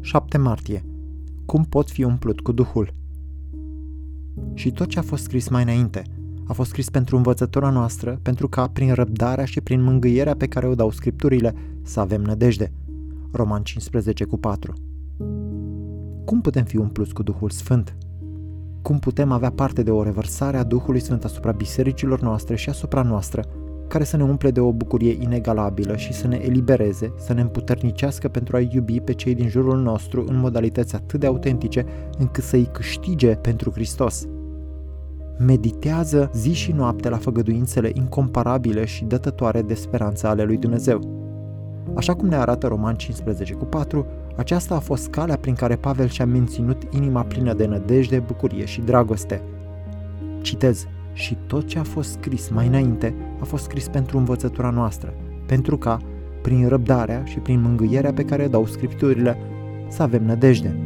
7 martie. Cum pot fi umplut cu Duhul? Și tot ce a fost scris mai înainte a fost scris pentru învățătura noastră, pentru ca, prin răbdarea și prin mângâierea pe care o dau scripturile, să avem nădejde. Roman 15 cu 4 Cum putem fi umpluți cu Duhul Sfânt? Cum putem avea parte de o revărsare a Duhului Sfânt asupra bisericilor noastre și asupra noastră, care să ne umple de o bucurie inegalabilă și să ne elibereze, să ne împuternicească pentru a iubi pe cei din jurul nostru în modalități atât de autentice încât să-i câștige pentru Hristos. Meditează zi și noapte la făgăduințele incomparabile și dătătoare de speranță ale lui Dumnezeu. Așa cum ne arată Roman 15 cu 4, aceasta a fost calea prin care Pavel și-a menținut inima plină de nădejde, bucurie și dragoste. Citez, și tot ce a fost scris mai înainte a fost scris pentru învățătura noastră, pentru ca, prin răbdarea și prin mângâierea pe care dau scripturile, să avem nădejde.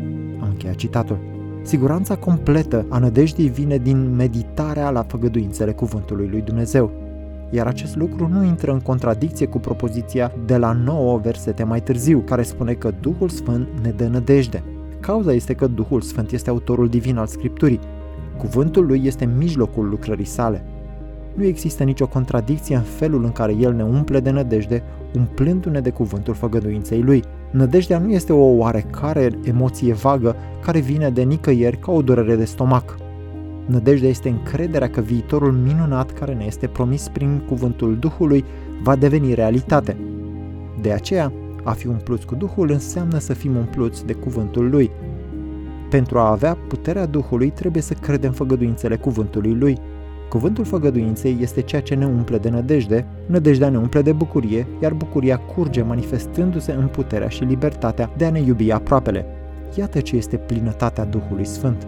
Am încheiat citatul. Siguranța completă a nădejdii vine din meditarea la făgăduințele cuvântului lui Dumnezeu. Iar acest lucru nu intră în contradicție cu propoziția de la 9 versete mai târziu, care spune că Duhul Sfânt ne dă nădejde. Cauza este că Duhul Sfânt este autorul divin al Scripturii Cuvântul lui este mijlocul lucrării sale. Nu există nicio contradicție în felul în care el ne umple de nădejde, umplându-ne de cuvântul făgăduinței lui. Nădejdea nu este o oarecare emoție vagă care vine de nicăieri ca o durere de stomac. Nădejdea este încrederea că viitorul minunat care ne este promis prin cuvântul Duhului va deveni realitate. De aceea, a fi umpluți cu Duhul înseamnă să fim umpluți de cuvântul Lui, pentru a avea puterea Duhului trebuie să credem făgăduințele cuvântului Lui. Cuvântul făgăduinței este ceea ce ne umple de nădejde, nădejdea ne umple de bucurie, iar bucuria curge manifestându-se în puterea și libertatea de a ne iubi aproapele. Iată ce este plinătatea Duhului Sfânt.